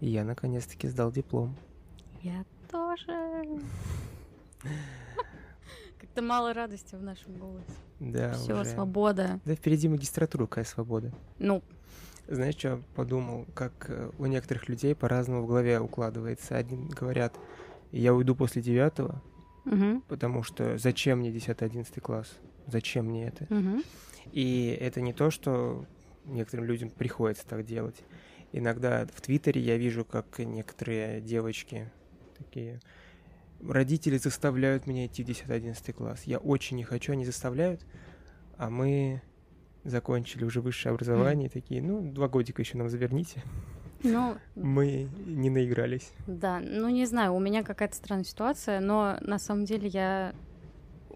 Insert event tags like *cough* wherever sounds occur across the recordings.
И я наконец-таки сдал диплом. Я тоже. Как-то мало радости в нашем голосе. Да, Все, уже. свобода. Да впереди магистратура, какая свобода. Ну, Знаешь, что подумал? Как э, у некоторых людей по-разному в голове укладывается. Одни говорят, я уйду после девятого, мгм, потому что зачем мне 10-11 класс? Зачем мне это? мгм. И это не то, что некоторым людям приходится так делать. Иногда в Твиттере я вижу, как некоторые девочки такие... Родители заставляют меня идти в 10-11 класс. Я очень не хочу, они заставляют, а мы закончили уже высшее образование, такие, ну, два годика еще нам заверните. Ну, Мы не наигрались. да, ну не знаю, у меня какая-то странная ситуация, но на самом деле я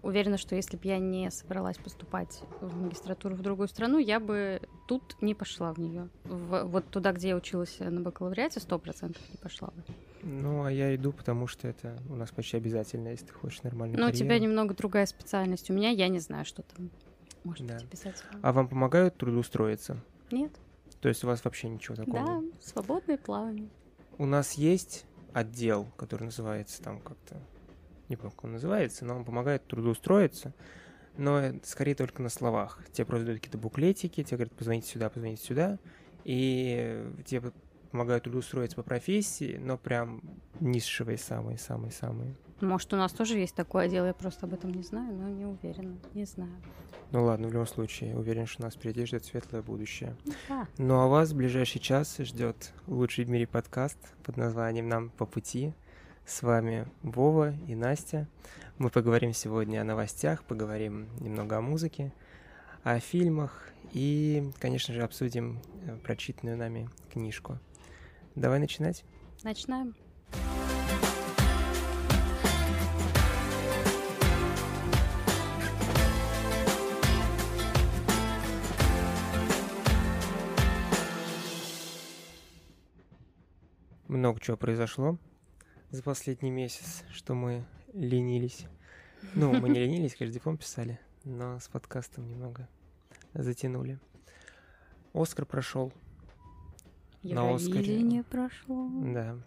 уверена, что если бы я не собралась поступать в магистратуру в другую страну, я бы тут не пошла в нее. вот туда, где я училась на бакалавриате, сто процентов не пошла бы. Ну, а я иду, потому что это у нас почти обязательно, если ты хочешь нормально. Но у тебя немного другая специальность. У меня я не знаю, что там может Да. быть обязательно. А вам помогают трудоустроиться? Нет? То есть у вас вообще ничего такого? Да, свободное плавание. У нас есть отдел, который называется там как-то, не помню, как он называется, но он помогает трудоустроиться, но это скорее только на словах. Тебе просто дают какие-то буклетики, тебе говорят, позвоните сюда, позвоните сюда, и тебе помогают трудоустроиться по профессии, но прям низшие самые-самые-самые. Может, у нас тоже есть такое дело, я просто об этом не знаю, но не уверена. Не знаю. Ну ладно, в любом случае, уверен, что нас впереди ждет светлое будущее. Да. Ну а вас в ближайший час ждет лучший в мире подкаст под названием «Нам по пути». С вами Вова и Настя. Мы поговорим сегодня о новостях, поговорим немного о музыке, о фильмах и, конечно же, обсудим э, прочитанную нами книжку. Давай начинать. Начинаем. Много чего произошло за последний месяц, что мы ленились. Ну, мы не ленились, конечно, диплом писали, но с подкастом немного затянули. Оскар прошел. На Оскаре. Евровидение прошло. Да.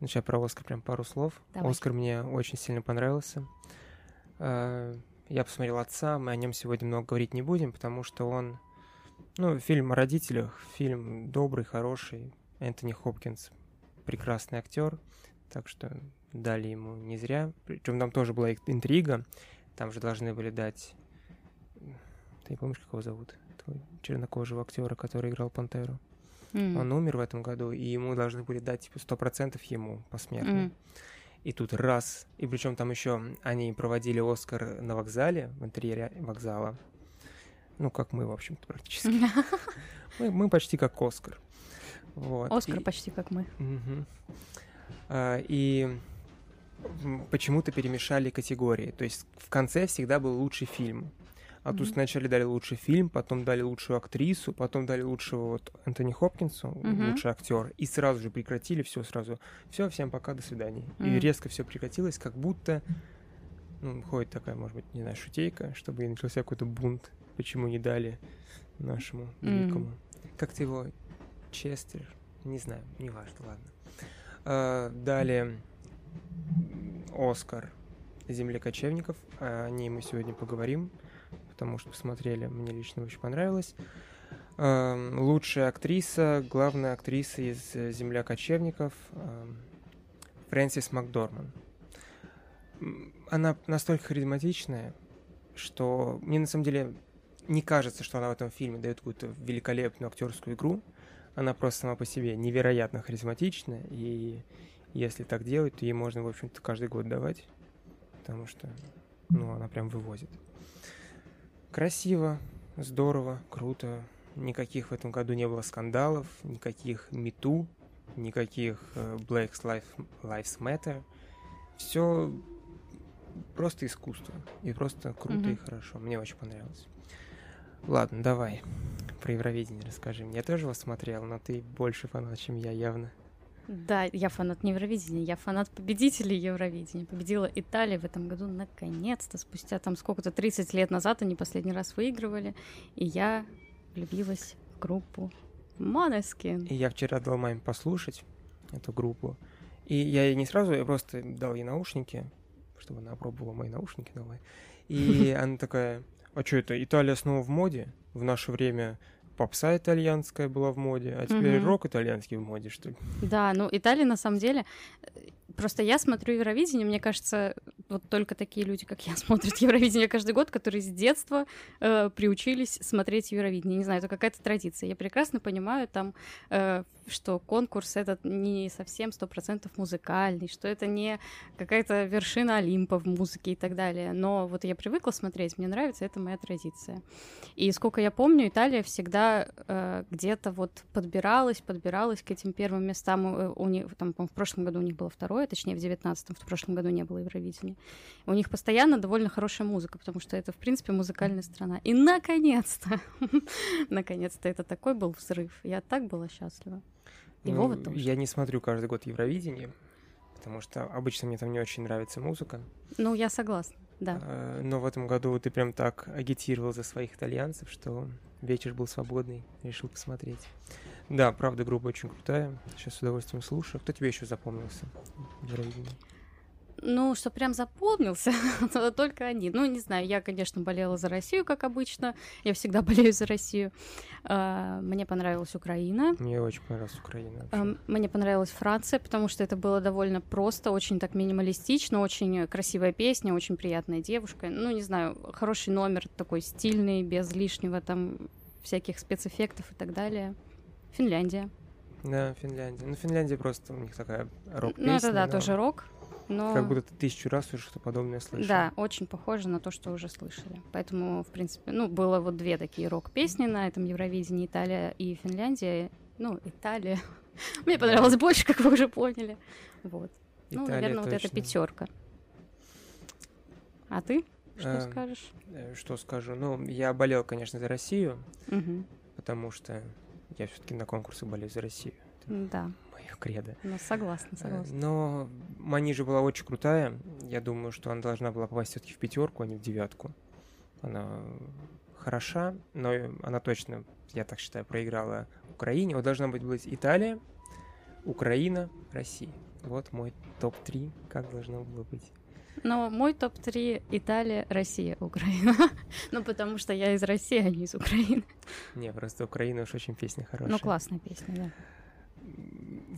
Ну, сейчас про Оскар прям пару слов. Давай. Оскар мне очень сильно понравился. А, Я посмотрел отца, мы о нем сегодня много говорить не будем, потому что он, ну, фильм о родителях, фильм добрый, хороший. Энтони Хопкинс прекрасный актер, так что дали ему не зря. Причем там тоже была интрига, там же должны были дать... Ты не помнишь, как его зовут? Твой чернокожего актера, который играл Пантеру. М. Он умер в этом году, и ему должны были дать типа 100% ему посмертно. М. И тут раз. И причем там еще они проводили Оскар на вокзале, в интерьере вокзала. Ну, как мы, в общем-то, практически. *laughs* Мы, мы почти как Оскар. Вот. Оскар И- почти как мы. А, И почему-то перемешали категории. То есть в конце всегда был лучший фильм. А тут сначала дали лучший фильм, потом дали лучшую актрису, потом дали лучшего вот Антони Хопкинсу, Мгм. лучший актер, и сразу же прекратили все сразу. Все, всем пока, до свидания. И Мгм. резко все прекратилось, как будто ну, ходит такая, может быть, не знаю, шутейка, чтобы и начался какой-то бунт, почему не дали нашему великому. Как ты его Честер? Не знаю, не важно, ладно. А, далее Оскар Земли кочевников. О ней мы сегодня поговорим, потому что посмотрели, мне лично очень понравилось. Эм, Лучшая актриса, главная актриса из э, Земля кочевников эм, Фрэнсис Макдорман. Она настолько харизматичная, что мне на самом деле не кажется, что она в этом фильме дает какую-то великолепную актерскую игру. Она просто сама по себе невероятно харизматичная, и если так делать, то ей можно, в общем-то, каждый год давать, потому что, ну, она прям вывозит. Красиво, здорово, круто. Никаких в этом году не было скандалов, никаких мету, никаких э, Black Lives, Matter. Все просто искусство. И просто круто Мгм. и хорошо. Мне очень понравилось. Ладно, давай. Про Евровидение расскажи мне. Я тоже его смотрел, но ты больше фанат, чем я, явно. Да, я фанат не Евровидения, я фанат победителей Евровидения. Победила Италия в этом году наконец-то, спустя там сколько-то, 30 лет назад они последний раз выигрывали, и я влюбилась в группу Måneskin. И я вчера дал маме послушать. эту группу. И я ей не сразу, я просто дал ей наушники, чтобы она опробовала мои наушники новые. И *laughs* она такая, а что это, Италия снова в моде? В наше время попса итальянская была в моде, а теперь рок итальянский в моде, что ли? Да, ну Италия на самом деле Просто я смотрю Евровидение, мне кажется, вот только такие люди, как я, *laughs* смотрят Евровидение каждый год, которые с детства э, приучились смотреть Евровидение. Не знаю, это какая-то традиция. Я прекрасно понимаю там, э, что конкурс этот не совсем сто процентов музыкальный, что это не какая-то вершина Олимпа в музыке и так далее. Но вот я привыкла смотреть, мне нравится, это моя традиция. И сколько я помню, Италия всегда э, где-то вот подбиралась, подбиралась к этим первым местам. Э, у них, там, в прошлом году у них было второе, точнее, в 19-м, в прошлом году не было Евровидения. У них постоянно довольно хорошая музыка, потому что это, в принципе, музыкальная страна. И, наконец-то, *laughs* наконец-то это такой был взрыв. Я так была счастлива. И ну, Вова тоже. Я не смотрю каждый год Евровидение, потому что обычно мне там не очень нравится музыка. Ну, я согласна, да. А, но в этом году ты прям так агитировал за своих итальянцев, что вечер был свободный, решил посмотреть. Да, правда, группа очень крутая. Сейчас с удовольствием слушаю. Кто тебе еще запомнился? Ну, что прям запомнился, *laughs* только они. Ну, не знаю, я, конечно, болела за Россию, как обычно. Я всегда *laughs* болею за Россию. А, мне понравилась Украина. Мне очень понравилась Украина. Вообще. Мне понравилась Франция, потому что это было довольно просто, очень так минималистично, очень красивая песня, очень приятная девушка. Ну, не знаю, хороший номер, такой стильный, без лишнего там всяких спецэффектов и так далее. Финляндия. Да, Финляндия. Ну, Финляндия просто у них такая рок-песня. Ну, это да, но... тоже рок. Но... Как будто ты тысячу раз уже что-то подобное слышал. Да, очень похоже на то, что уже слышали. Поэтому, в принципе, ну, было вот две такие рок-песни на этом Евровидении, Италия и Финляндия. Ну, Италия. *laughs* Мне понравилось больше, как вы уже поняли. Вот. Ну, наверное, вот эта пятерка. А ты что эм, скажешь? Э, что скажу? Ну, я болел, конечно, за Россию, потому что я все-таки на конкурсы болею за Россию. Да. Мое кредо. Ну, согласна, согласна. Но Манижа была очень крутая. Я думаю, что она должна была попасть все-таки в пятерку, а не в девятку. Она хороша, но она точно, я так считаю, проиграла Украине. Вот должна быть, быть Италия, Украина, Россия. Вот мой топ-3, как должно было быть. Но мой топ-3 Италия, Россия, Украина. *laughs* ну, потому что я из России, а не из Украины. Не, просто Украина уж очень песня хорошая. Ну, классная песня, да.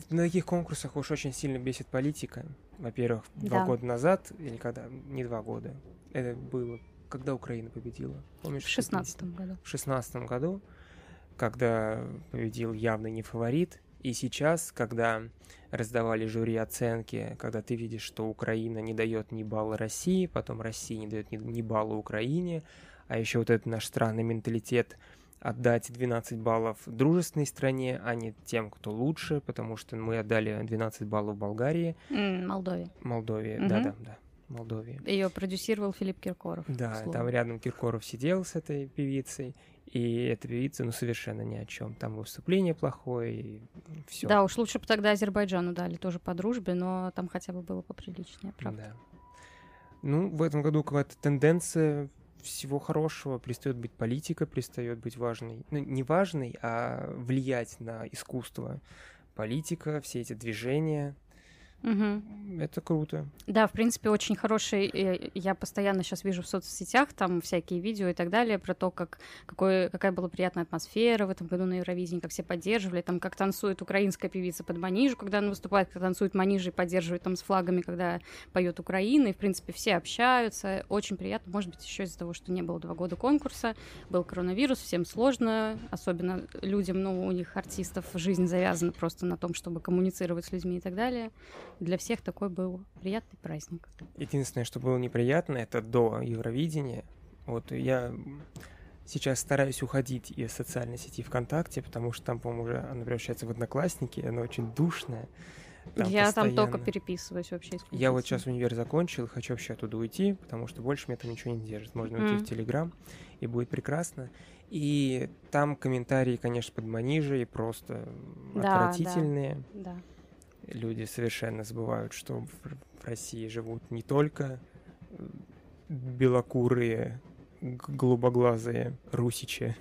На таких конкурсах уж очень сильно бесит политика. Во-первых, два да. года назад, или когда, не два года, это было, когда Украина победила. Помнишь? В шестнадцатом году. В шестнадцатом году, когда победил явный не фаворит, и сейчас, когда раздавали жюри оценки, когда ты видишь, что Украина не дает ни балла России, потом Россия не дает ни, ни балла Украине, а еще вот этот наш странный менталитет отдать 12 баллов дружественной стране, а не тем, кто лучше, потому что мы отдали 12 баллов Болгарии. Молдове. Молдове, mm-hmm. Молдове. Ее продюсировал Филипп Киркоров. Да, там рядом Киркоров сидел с этой певицей, и эта певица, ну, совершенно ни о чем. Там выступление плохое, и все. Да, уж лучше бы тогда Азербайджану дали тоже по дружбе, но там хотя бы было поприличнее, правда. Да. Ну, в этом году какая-то тенденция всего хорошего. Перестает быть политика, перестает быть важной. Ну, не важной, а влиять на искусство. Политика, все эти движения — Угу. Это круто. Да, в принципе, очень хороший. Я постоянно сейчас вижу в соцсетях там всякие видео и так далее про то, как какой, какая была приятная атмосфера в этом году на Евровидении, как все поддерживали, там, как танцует украинская певица под Манижу, когда она выступает, как танцует Манижа и поддерживает там с флагами, когда поет Украина. И, в принципе, все общаются. Очень приятно. Может быть, еще из-за того, что не было два года конкурса, был коронавирус, всем сложно, особенно людям, ну, у них артистов жизнь завязана просто на том, чтобы коммуницировать с людьми и так далее для всех такой был приятный праздник. Единственное, что было неприятно, это до Евровидения. Вот я сейчас стараюсь уходить из социальной сети ВКонтакте, потому что там, по-моему, уже она превращается в одноклассники, она очень душная. Там я постоянно... там только переписываюсь вообще. Я вот сейчас универ закончил, хочу вообще оттуда уйти, потому что больше меня там ничего не держит. Можно mm. уйти в Телеграм, и будет прекрасно. И там комментарии, конечно, под манижей просто да, отвратительные. Да, да люди совершенно забывают, что в России живут не только белокурые, голубоглазые русичи,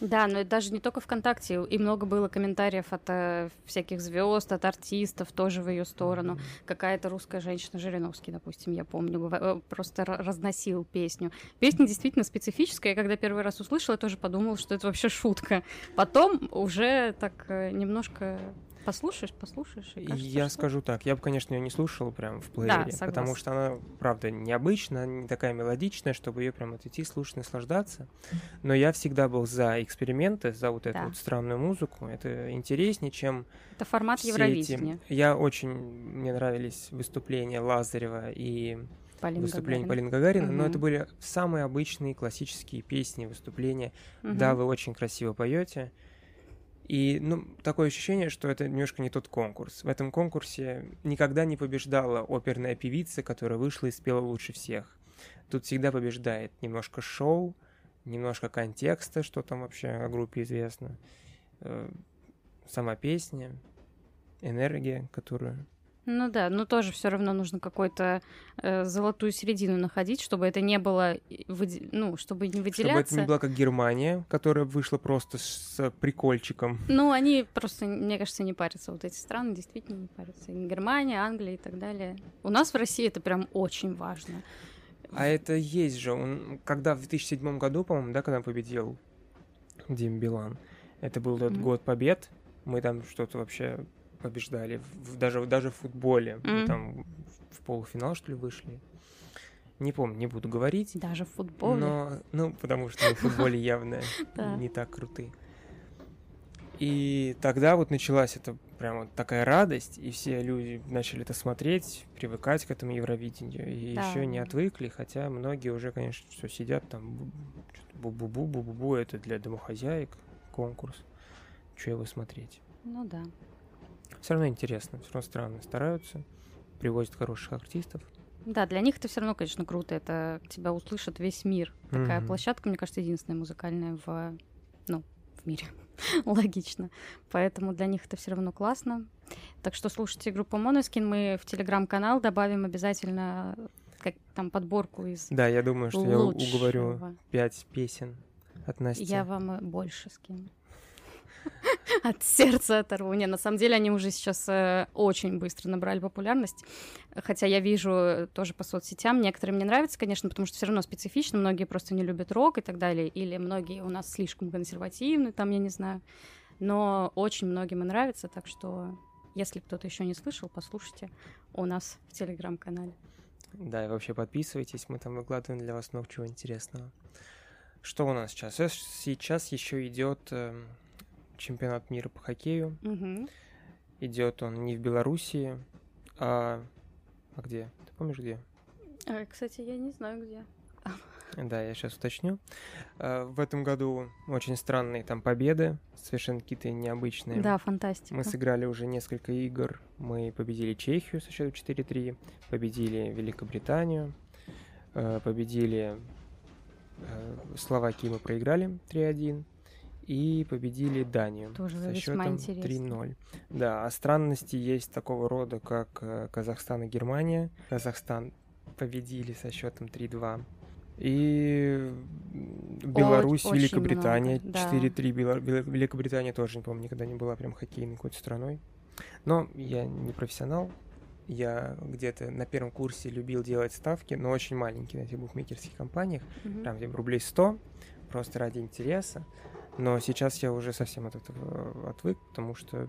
Да, но это даже не только ВКонтакте, и много было комментариев от э, всяких звезд, от артистов тоже в ее сторону. Mm-hmm. Какая-то русская женщина, Жириновский, допустим, я помню, э, просто разносил песню. Песня действительно специфическая, я когда первый раз услышала, я тоже подумала, что это вообще шутка. Потом уже так э, немножко Послушаешь, послушаешь. И кажется, я что... скажу так, я бы, конечно, ее не слушал прям в плеере, да, потому что она, правда, необычная, не такая мелодичная, чтобы ее прям идти слушать, наслаждаться. Но я всегда был за эксперименты, за вот эту да. вот странную музыку. Это интереснее, чем Это формат Евровидения. Эти... Я очень... Мне нравились выступления Лазарева и Полин выступления Гагарина. Полины Гагарина, угу. но это были самые обычные классические песни, выступления. Угу. Да, вы очень красиво поете, и, ну, такое ощущение, что это немножко не тот конкурс. В этом конкурсе никогда не побеждала оперная певица, которая вышла и спела лучше всех. Тут всегда побеждает немножко шоу, немножко контекста, что там вообще о группе известно, э, сама песня, энергия, которую ну да, но тоже все равно нужно какую-то э, золотую середину находить, чтобы это не было, выде... ну, чтобы не выделяться. Чтобы это не было как Германия, которая вышла просто с прикольчиком. Ну, они просто, мне кажется, не парятся. Вот эти страны действительно не парятся. Германия, Англия и так далее. У нас в России это прям очень важно. А это есть же. Он, когда в 2007 году, по-моему, да, когда победил Дим Билан, это был тот mm-hmm. год побед, мы там что-то вообще побеждали, в, даже, даже в футболе. Mm-hmm. Там в полуфинал, что ли, вышли. Не помню, не буду говорить. Даже в футболе? Но, ну, потому что в футболе явно *laughs* не так крутые. И тогда вот началась эта прям вот такая радость, и все люди начали это смотреть, привыкать к этому Евровидению, и да. еще не отвыкли, хотя многие уже, конечно, все сидят там, бу-бу-бу, бу-бу-бу, это для домохозяек конкурс, что его смотреть. Ну да. Все равно интересно, все равно странно. Стараются, привозят хороших артистов. Да, для них это все равно, конечно, круто. Это тебя услышит весь мир. Такая mm-hmm. площадка, мне кажется, единственная музыкальная в, ну, в мире. *laughs* Логично. Поэтому для них это все равно классно. Так что слушайте группу Monoskin. Мы в телеграм-канал добавим обязательно как там подборку из Да, я думаю, что лучшего. я уговорю пять песен от Насти. Я вам больше скину. *laughs* от сердца оторву. Не, на самом деле они уже сейчас э, очень быстро набрали популярность. Хотя я вижу э, тоже по соцсетям, некоторым мне нравится, конечно, потому что все равно специфично, многие просто не любят рок и так далее, или многие у нас слишком консервативны, там, я не знаю. Но очень многим и нравится, так что если кто-то еще не слышал, послушайте у нас в телеграм-канале. Да, и вообще подписывайтесь, мы там выкладываем для вас много чего интересного. Что у нас сейчас? Сейчас еще идет эм, чемпионат мира по хоккею. Угу. Идет он не в Белоруссии, а... а где? Ты помнишь где? А, кстати, я не знаю где. Да, я сейчас уточню. А, в этом году очень странные там победы, совершенно какие-то необычные. Да, фантастика. Мы сыграли уже несколько игр. Мы победили Чехию со счетом 4-3, победили Великобританию, а, победили а, Словакию мы проиграли 3-1 и победили Данию Тоже со счетом 3-0. Да, а странности есть такого рода, как э, Казахстан и Германия. Казахстан победили со счетом 3-2. И Беларусь, Великобритания, да. 4-3. Великобритания тоже, не помню, никогда не была прям хоккейной какой-то страной. Но я не профессионал. Я где-то на первом курсе любил делать ставки, но очень маленькие на этих букмекерских компаниях. Mm-hmm. Прям где рублей 100, просто ради интереса. Но сейчас я уже совсем от этого отвык, потому что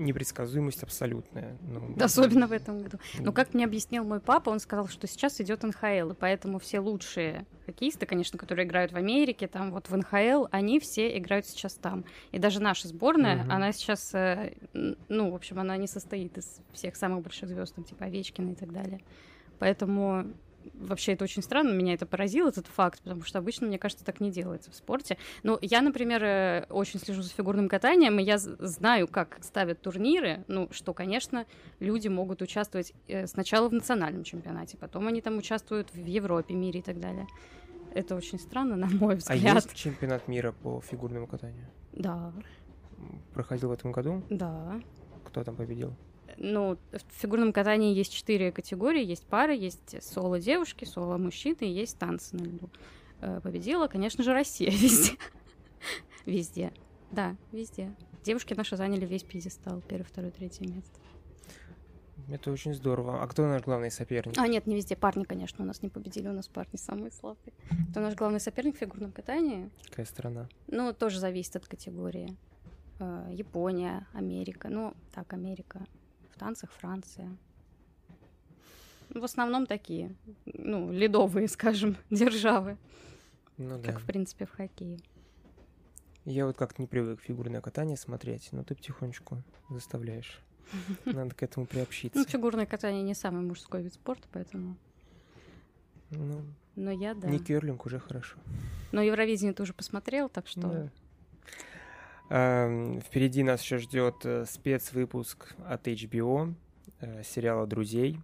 непредсказуемость абсолютная. Ну, Особенно в этом году. Ну, как мне объяснил мой папа, он сказал, что сейчас идет НХЛ, и поэтому все лучшие хоккеисты, конечно, которые играют в Америке, там вот в НХЛ, они все играют сейчас там. И даже наша сборная, угу. она сейчас, э, ну, в общем, она не состоит из всех самых больших звезд, там, типа Овечкина и так далее. Поэтому вообще это очень странно, меня это поразил, этот факт, потому что обычно, мне кажется, так не делается в спорте. Ну, я, например, э, очень слежу за фигурным катанием, и я знаю, как ставят турниры, ну, что, конечно, люди могут участвовать э, сначала в национальном чемпионате, потом они там участвуют в Европе, мире и так далее. Это очень странно, на мой взгляд. А есть чемпионат мира по фигурному катанию? Да. Проходил в этом году? Да. Кто там победил? Ну, в фигурном катании есть четыре категории. Есть пары, есть соло девушки, соло мужчины есть танцы на льду. Э, победила, конечно же, Россия *laughs* везде. Везде. Да, везде. Девушки наши заняли весь пьедестал. Первое, второе, третье место. Это очень здорово. А кто наш главный соперник? А, нет, не везде. Парни, конечно, у нас не победили. У нас парни самые слабые. Кто наш главный соперник в фигурном катании? Какая страна? Ну, тоже зависит от категории. Э, Япония, Америка. Ну, так, Америка. Танцах Франция. В основном такие, ну, ледовые, *laughs* скажем, державы. Ну Как, да. в принципе, в хоккее. Я вот как-то не привык фигурное катание смотреть, но ты потихонечку заставляешь. *laughs* Надо к этому Ну, приобщиться. фигурное катание не самый мужской вид спорта, поэтому... Ну, Но я, да. не керлинг уже хорошо. Но Евровидение ты уже посмотрел, так что... Да. Ам, Впереди нас еще ждет э, спецвыпуск от HBO э, сериала Друзей.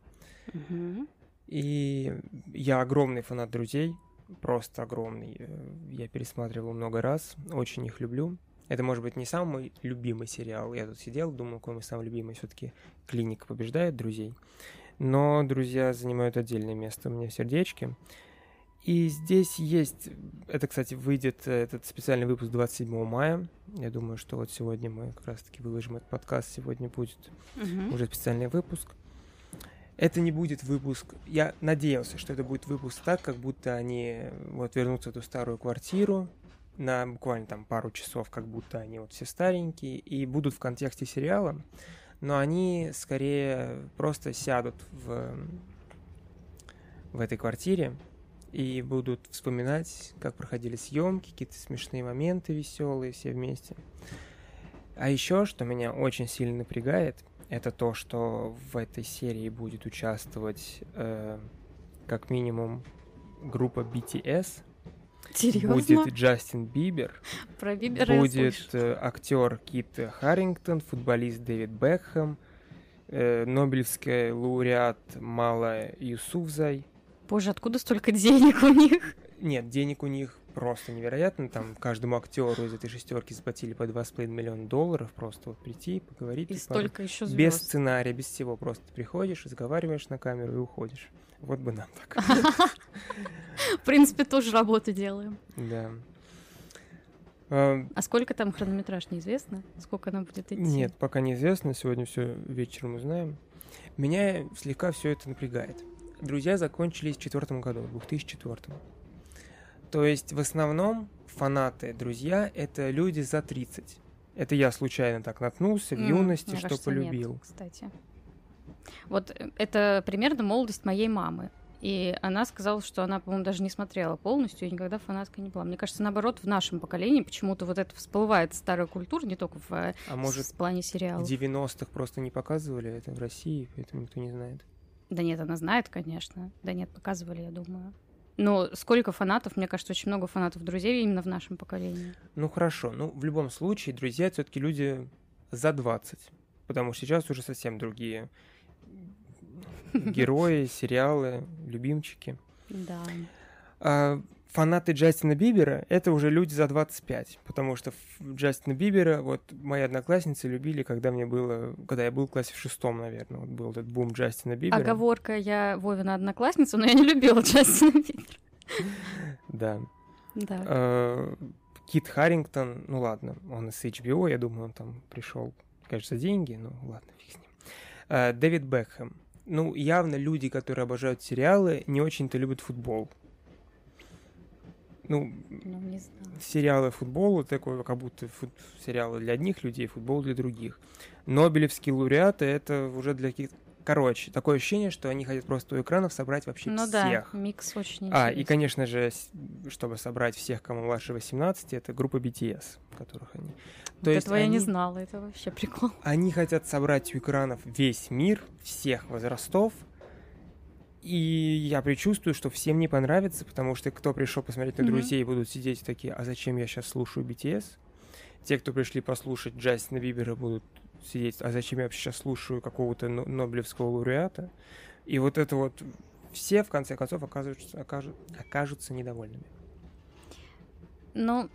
Мгм. И я огромный фанат друзей, просто огромный. Э, Я пересматривал много раз, очень их люблю. Это может быть не самый любимый сериал. Я тут сидел, думал, какой мой самый любимый. Все-таки клиника побеждает друзей. Но друзья занимают отдельное место у меня в сердечке. И здесь есть... Это, кстати, выйдет э, этот специальный выпуск 27 мая. Я думаю, что вот сегодня мы как раз-таки выложим этот подкаст. Сегодня будет Мгм. уже специальный выпуск. Это не будет выпуск. Я надеялся, что это будет выпуск так, как будто они э, вот вернутся в эту старую квартиру на буквально там пару часов, как будто они вот все старенькие и будут в контексте сериала, но они скорее просто сядут в в этой квартире и будут вспоминать, как проходили съемки, какие-то смешные моменты веселые все вместе. А еще, что меня очень сильно напрягает, это то, что в этой серии будет участвовать э, как минимум группа BTS, Серьезно? будет Джастин Бибер, Про Бибера будет э, актер Кит Харрингтон, футболист Дэвид Бекхэм, э, Нобелевский лауреат Мала Юсуфзай. Боже, откуда столько денег у них? Нет, денег у них просто невероятно. Там каждому актеру из этой шестерки заплатили по 2,5 миллиона долларов. Просто вот прийти, поговорить. И пару- столько еще Без звезд. сценария, без всего. Просто приходишь, разговариваешь на камеру и уходишь. Вот бы нам так. В принципе, тоже работу делаем. Да. А, А сколько там хронометраж, неизвестно? Сколько она будет идти? Нет, пока неизвестно. Сегодня все вечером узнаем. Меня слегка все это напрягает. Друзья закончились в четвертом году, в 2004. То есть в основном фанаты друзья это люди за 30. Это я случайно так наткнулся в М, юности, что кажется, нет, полюбил. кстати. Вот э, это примерно молодость моей мамы. И она сказала, что она, по-моему, даже не смотрела полностью и никогда фанаткой не была. Мне кажется, наоборот, в нашем поколении почему-то вот это всплывает старая культура, не только в, э, А может, в плане в сериалов. 90-х просто не показывали это в России, поэтому никто не знает. Да нет, она знает, конечно. Да нет, показывали, я думаю. Но сколько фанатов, мне кажется, очень много фанатов друзей именно в нашем поколении. Ну хорошо, ну в любом случае, друзья все-таки люди за 20. Потому что сейчас уже совсем другие *laughs* герои, сериалы, любимчики. Да. А фанаты Джастина Бибера это уже люди за 25. Потому что Джастина Бибера, вот мои одноклассницы любили, когда мне было, когда я был в классе в шестом, наверное, вот был этот бум Джастина Бибера. Оговорка, я Вовина одноклассница, но я не любила *laughs* Джастина Бибера. Да. Да. Э, Кит Харрингтон, ну ладно, он из HBO, я думаю, он там пришел, конечно, за деньги, но ладно, фиг с ним. Э, Дэвид Бекхэм. Ну, явно люди, которые обожают сериалы, не очень-то любят футбол. Ну, Ну, не знаю. сериалы футбол это такое, как будто фут- сериалы для одних людей, футбол для других. Нобелевские лауреаты это уже для каких Короче, такое ощущение, что они хотят просто у экранов собрать вообще Ну да, всех. микс очень А, и, интересный. конечно же, чтобы собрать всех, кому младше 18, это группа BTS, которых они... Вот этого я не знала, это вообще прикол. Они хотят собрать у экранов весь мир, всех возрастов, и я предчувствую, что всем не понравится, потому что кто пришел посмотреть на Мгм. друзей, будут сидеть такие, а зачем я сейчас слушаю BTS? Те, кто пришли послушать Джастина Бибера, будут сидеть, а зачем я вообще сейчас слушаю какого-то но- Нобелевского лауреата? И вот это вот все, в конце концов, окажутся, окажут- окажутся недовольными. Ну,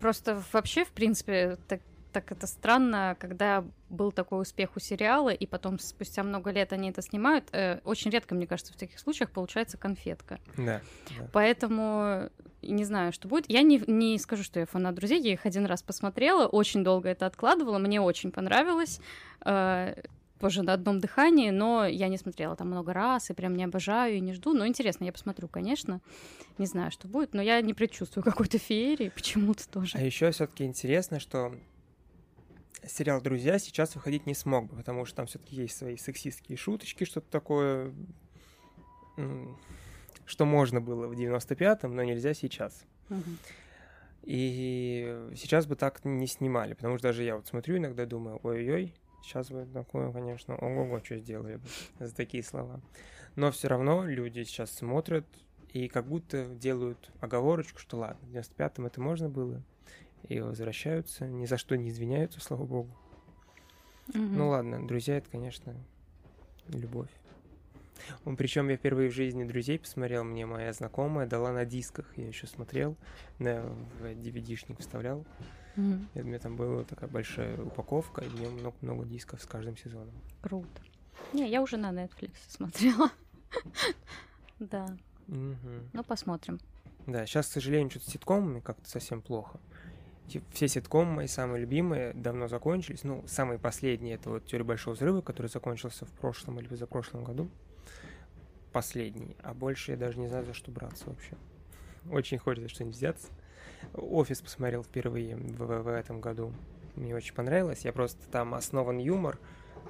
просто вообще, в принципе, так, так это странно, когда был такой успех у сериала, и потом спустя много лет они это снимают. э, очень редко, мне кажется, в таких случаях получается конфетка. Да, да. Поэтому не знаю, что будет. Я не, не скажу, что я фанат друзей, я их один раз посмотрела, очень долго это откладывала, мне очень понравилось. Э, позже на одном дыхании, но я не смотрела там много раз и прям не обожаю и не жду. Но интересно, я посмотрю, конечно. Не знаю, что будет, но я не предчувствую какой-то феерии почему-то тоже. А еще все-таки интересно, что сериал «Друзья» сейчас выходить не смог бы, потому что там все-таки есть свои сексистские шуточки, что-то такое, что можно было в 95-м, но нельзя сейчас. Угу. И сейчас бы так не снимали, потому что даже я вот смотрю иногда думаю, ой-ой-ой, сейчас бы такое, конечно, ого-го, что сделали бы за такие слова. Но все равно люди сейчас смотрят и как будто делают оговорочку, что ладно, в 95-м это можно было, и возвращаются, ни за что не извиняются, слава богу. Угу. Ну ладно, друзья, это, конечно, любовь. Причем я впервые в жизни друзей посмотрел, мне моя знакомая дала на дисках, я еще смотрел, на, в DVD-шник вставлял. Mm-hmm. И у меня там была такая большая упаковка, и в нем много-много дисков с каждым сезоном. Круто. Не, я уже на Netflix смотрела. *laughs* Да. Ну, посмотрим. Да, сейчас, к сожалению, что-то с ситкомами как-то совсем плохо. Все ситкомы мои самые любимые давно закончились. Ну, самый последний это вот «Теория большого взрыва», который закончился в прошлом или за прошлом году последний, а больше я даже не знаю, за что браться вообще. Очень хочется что-нибудь взяться. Офис посмотрел впервые в, в, в этом году. Мне очень понравилось. Я просто там основан юмор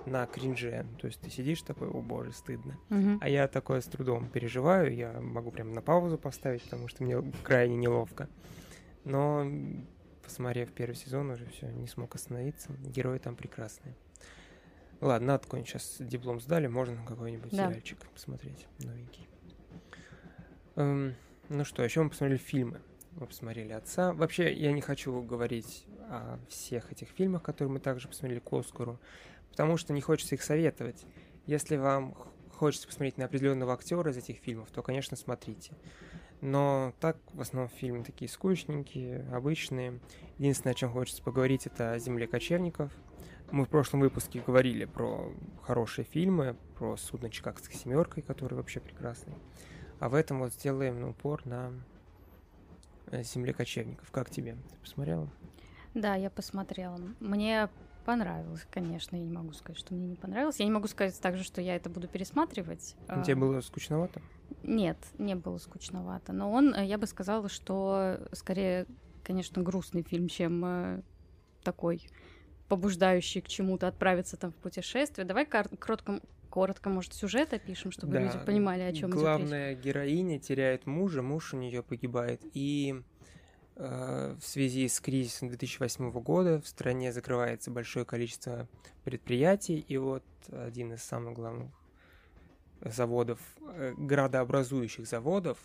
на кринже. То есть ты сидишь такой, о боже, стыдно. Uh-huh. А я такое с трудом переживаю. Я могу прям на паузу поставить, потому что мне крайне неловко. Но посмотрев первый сезон, уже все, не смог остановиться. Герои там прекрасные. Ладно, надо какой-нибудь сейчас диплом сдали, можно какой-нибудь да. сериальчик посмотреть, новенький. Эм, ну что, еще мы посмотрели фильмы. Мы посмотрели «Отца». Вообще, я не хочу говорить о всех этих фильмах, которые мы также посмотрели к Оскару, потому что не хочется их советовать. Если вам хочется посмотреть на определенного актера из этих фильмов, то, конечно, смотрите. Но так, в основном, фильмы такие скучненькие, обычные. Единственное, о чем хочется поговорить, это о «Земле кочевников», мы в прошлом выпуске говорили про хорошие фильмы, про судно Чикагской семеркой, который вообще прекрасный. А в этом вот сделаем упор на э, земле кочевников. Как тебе? Ты посмотрела? Да, я посмотрела. Мне понравилось, конечно. Я не могу сказать, что мне не понравилось. Я не могу сказать также, что я это буду пересматривать. А тебе было скучновато? Нет, не было скучновато. Но он, э, я бы сказала, что скорее, конечно, грустный фильм, чем э, такой побуждающий к чему-то отправиться там в путешествие. Давай коротко, коротко, может, сюжет опишем, чтобы да. люди понимали, о чем Главная героиня теряет мужа, муж у нее погибает, и в связи с кризисом 2008 года в стране закрывается большое количество предприятий, и вот один из самых главных заводов, э, градообразующих заводов,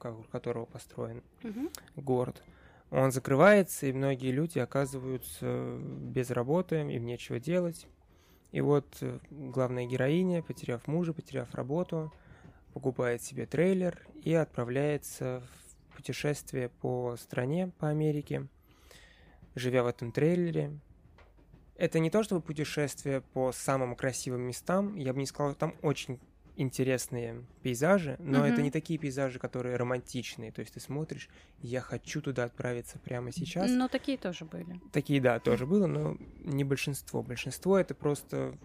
в которого построен угу. город – он закрывается, и многие люди оказываются без работы, им нечего делать. И вот э, главная героиня, потеряв мужа, потеряв работу, покупает себе трейлер и отправляется в путешествие по стране, по Америке, живя в этом трейлере. Это не то чтобы путешествие по самым красивым местам, я бы не сказал, там очень интересные пейзажи, но mm-hmm. это не такие пейзажи, которые романтичные. То есть ты смотришь, я хочу туда отправиться прямо сейчас. Но такие тоже были. Такие, да, тоже было, но не большинство. Большинство это просто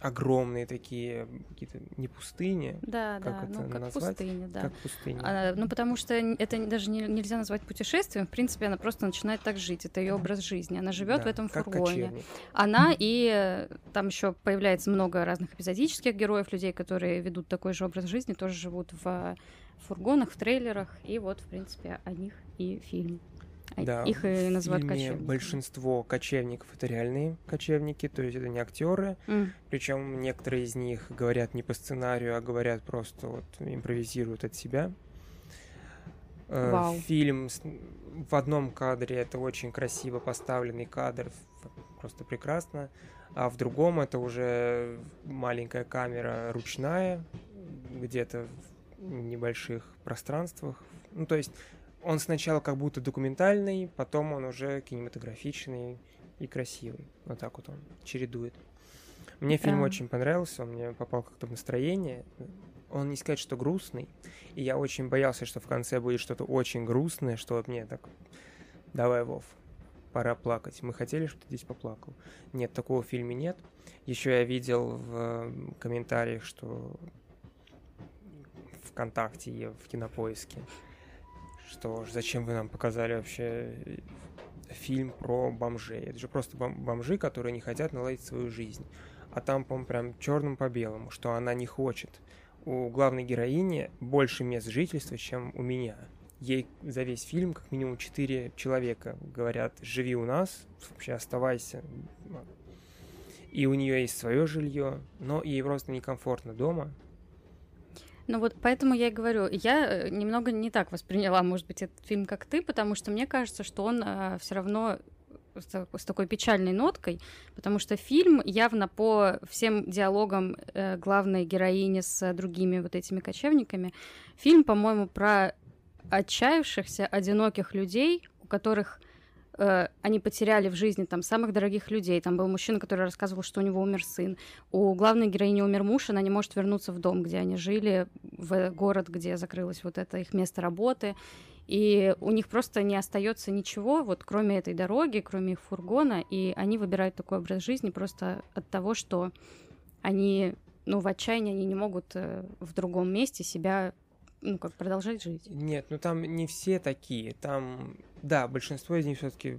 огромные такие какие-то не пустыни. Да, как да, это ну как назвать? пустыня, да. Как пустыня. А, ну потому что это даже не, нельзя назвать путешествием. В принципе, она просто начинает так жить. Это ее образ жизни. Она живет да, в этом фургоне. Кочевник. Она и там еще появляется много разных эпизодических героев, людей, которые ведут такой же образ жизни, тоже живут в фургонах, в трейлерах. И вот, в принципе, о них и фильм. Да, Их и называют кочевниками. Большинство кочевников это реальные кочевники, то есть это не актеры. Mm. Причем некоторые из них говорят не по сценарию, а говорят просто вот импровизируют от себя. Э, Вау. Фильм в одном кадре это очень красиво поставленный кадр, просто прекрасно, а в другом это уже маленькая камера ручная, где-то в небольших пространствах. Ну, то есть он сначала как будто документальный, потом он уже кинематографичный и красивый. Вот так вот он чередует. Мне фильм очень понравился, он мне попал как-то в настроение. он не сказать, что грустный, и я очень боялся, что в конце будет что-то очень грустное, что вот мне так, давай, Вов, пора плакать. Мы хотели, чтобы ты здесь поплакал. Нет, такого в фильме нет. Еще я видел в комментариях, что ВКонтакте и в Кинопоиске, что зачем вы нам показали вообще фильм про бомжей. Это же просто бомжи, которые не хотят наладить свою жизнь. А там, по прям черным по белому, что она не хочет. У главной героини больше мест жительства, чем у меня. Ей за весь фильм как минимум четыре человека говорят, живи у нас, вообще оставайся. И у нее есть свое жилье, но ей просто некомфортно дома, ну вот поэтому я и говорю, я э, немного не так восприняла, может быть, этот фильм, как ты, потому что мне кажется, что он э, все равно с, такой печальной ноткой, потому что фильм явно по всем диалогам э, главной героини с другими вот этими кочевниками, фильм, по-моему, про отчаявшихся, одиноких людей, у которых э, они потеряли в жизни там самых дорогих людей. Там был мужчина, который рассказывал, что у него умер сын. У главной героини умер муж, она не может вернуться в дом, где они жили, в город, где закрылось вот это их место работы. И у них просто не остается ничего, вот кроме этой дороги, кроме их фургона, и они выбирают такой образ жизни просто от того, что они, ну, в отчаянии они не могут э, в другом месте себя ну, как продолжать жить. Нет, ну там не все такие. Там, да, большинство из них все-таки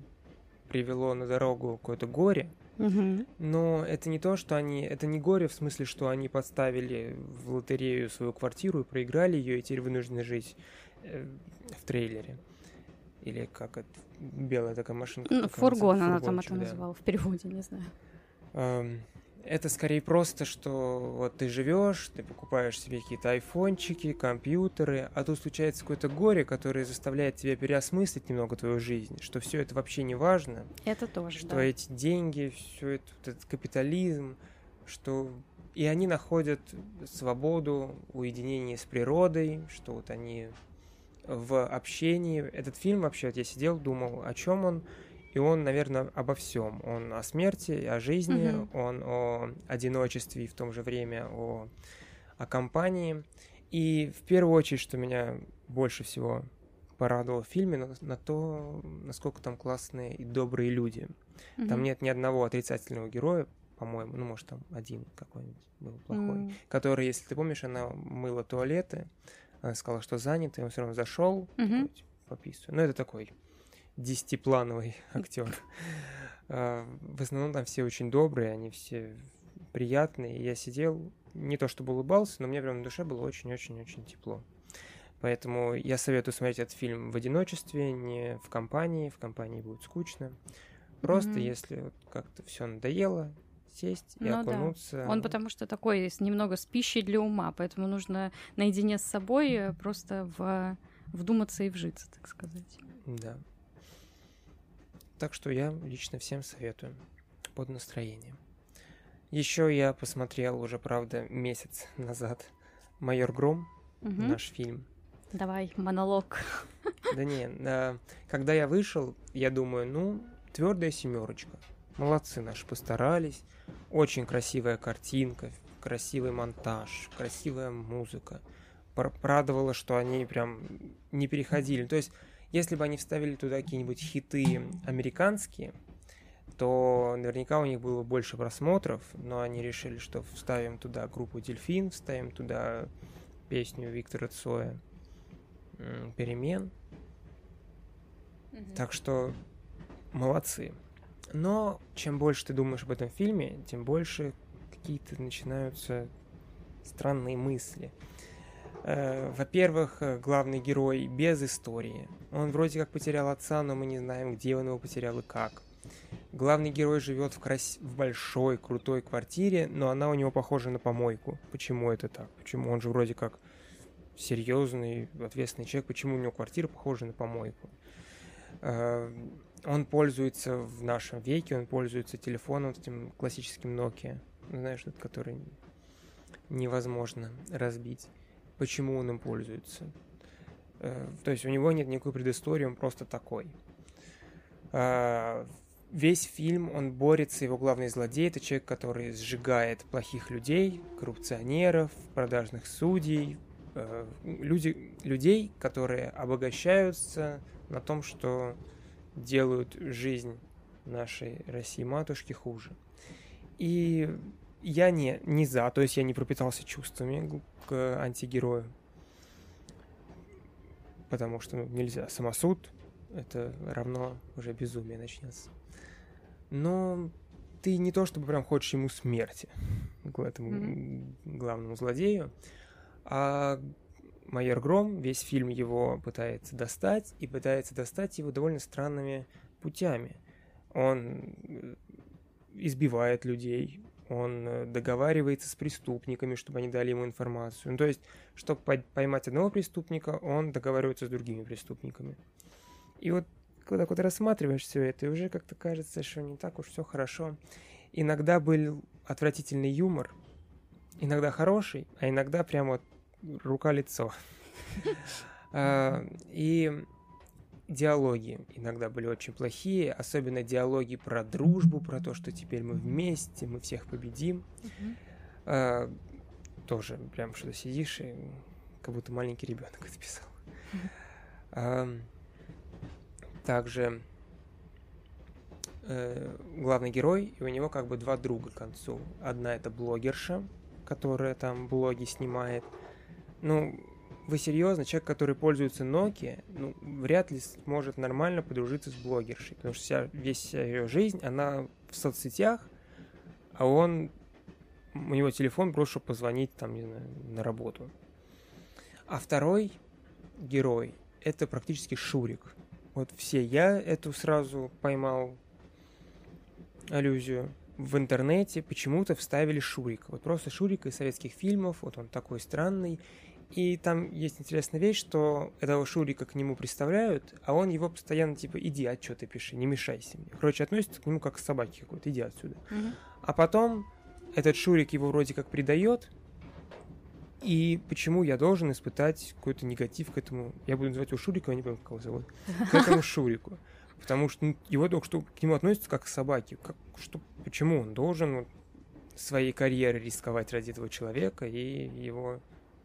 привело на дорогу какое-то горе. Угу. Но это не то, что они... Это не горе в смысле, что они подставили в лотерею свою квартиру и проиграли ее, и теперь вынуждены жить э, в трейлере. Или как это... Белая такая машинка. Ну, фургон она там это да. называла в переводе, не знаю. Эм, это скорее просто, что вот ты живешь, ты покупаешь себе какие-то айфончики, компьютеры, а тут случается какое-то горе, которое заставляет тебя переосмыслить немного твою жизнь, что все это вообще не важно. Это тоже, Что да. эти деньги, все это, вот этот капитализм, что и они находят свободу, уединение с природой, что вот они в общении. Этот фильм вообще, вот я сидел, думал, о чем он, и он, наверное, обо всем. Он о смерти, о жизни, mm он о одиночестве и в то же время о, о компании. И в первую очередь, что меня больше всего порадовало в фильме, на, на то, насколько там классные и добрые люди. mm Там нет ни одного отрицательного героя, по-моему, ну, может, там один какой-нибудь был плохой, mm который, если ты помнишь, она мыла туалеты, она сказала, что занят, и он все равно зашел, mm-hmm. пописываю. Ну, это такой десятиплановый *laughs* актер. А, в основном там все очень добрые, они все приятные. Я сидел, не то чтобы улыбался, но мне прям на душе было очень-очень-очень тепло. Поэтому я советую смотреть этот фильм в одиночестве, не в компании. В компании будет скучно. Просто mm-hmm. если как-то все надоело, сесть и ну, окунуться. Да. Он потому что такой немного с пищей для ума, поэтому нужно наедине с собой просто в... вдуматься и вжиться, так сказать. Да. Так что я лично всем советую под настроение. Еще я посмотрел уже, правда, месяц назад «Майор Гром», угу. наш фильм. Давай, монолог. Да не, когда я вышел, я думаю, ну, твердая семерочка. Молодцы наши, постарались. Очень красивая картинка, красивый монтаж, красивая музыка. Порадовало, что они прям не переходили. То есть если бы они вставили туда какие-нибудь хиты американские, то наверняка у них было больше просмотров, но они решили, что вставим туда группу Дельфин, вставим туда песню Виктора Цоя «Перемен». Mm-hmm. Так что молодцы. Но чем больше ты думаешь об этом фильме, тем больше какие-то начинаются странные мысли. Э, во-первых, э, главный герой без истории. Он вроде как потерял отца, но мы не знаем, где он его потерял и как. Главный герой живет в, крас... в большой, крутой квартире, но она у него похожа на помойку. Почему это так? Почему он же вроде как серьезный, ответственный человек, почему у него квартира похожа на помойку? Э, он пользуется в нашем веке, он пользуется телефоном, этим классическим Nokia, знаешь, который невозможно разбить почему он им пользуется. Э, то есть у него нет никакой предыстории, он просто такой. А, весь фильм он борется, его главный злодей это человек, который сжигает плохих людей, коррупционеров, продажных судей, э, люди, людей, которые обогащаются на том, что делают жизнь нашей России матушки хуже. И я не, не за, то есть я не пропитался чувствами к антигерою, потому что ну, нельзя. Самосуд — это равно уже безумие начнется. Но ты не то чтобы прям хочешь ему смерти, к этому mm-hmm. главному злодею, а майор Гром, весь фильм его пытается достать, и пытается достать его довольно странными путями. Он э, избивает людей, он э, договаривается с преступниками, чтобы они дали ему информацию. Ну, то есть, чтобы поймать одного преступника, он договаривается с другими преступниками. И вот когда вот рассматриваешь все это, и уже как-то кажется, что не так уж все хорошо. Иногда был отвратительный юмор, иногда хороший, а иногда прям вот рука-лицо. *laughs* А, и диалоги иногда были очень плохие, особенно диалоги про дружбу, про то, что теперь мы вместе, мы всех победим. Uh-huh. А, тоже прям что сидишь и как будто маленький ребенок *laughs* это писал. Uh-huh. А, также э, главный герой, и у него как бы два друга к концу. Одна это блогерша, которая там блоги снимает. Ну, вы серьезно, человек, который пользуется Nokia, ну, вряд ли сможет нормально подружиться с блогершей, потому что вся, весь ее жизнь, она в соцсетях, а он, у него телефон просто, чтобы позвонить там, не знаю, на работу. А второй герой, это практически Шурик. Вот все, я эту сразу поймал аллюзию в интернете почему-то вставили Шурика. Вот просто Шурика из советских фильмов, вот он такой странный, и там есть интересная вещь, что этого Шурика к нему представляют, а он его постоянно типа иди отчеты пиши, не мешайся мне. Короче, относится к нему как к собаке какой-то, иди отсюда. Угу. А потом этот Шурик его вроде как предает, и почему я должен испытать какой-то негатив к этому, я буду называть его Шурика, я не помню, как его зовут, к этому Шурику. Потому что ну, его только что к нему относятся как к собаке. Как, что, почему он должен своей карьерой рисковать ради этого человека и его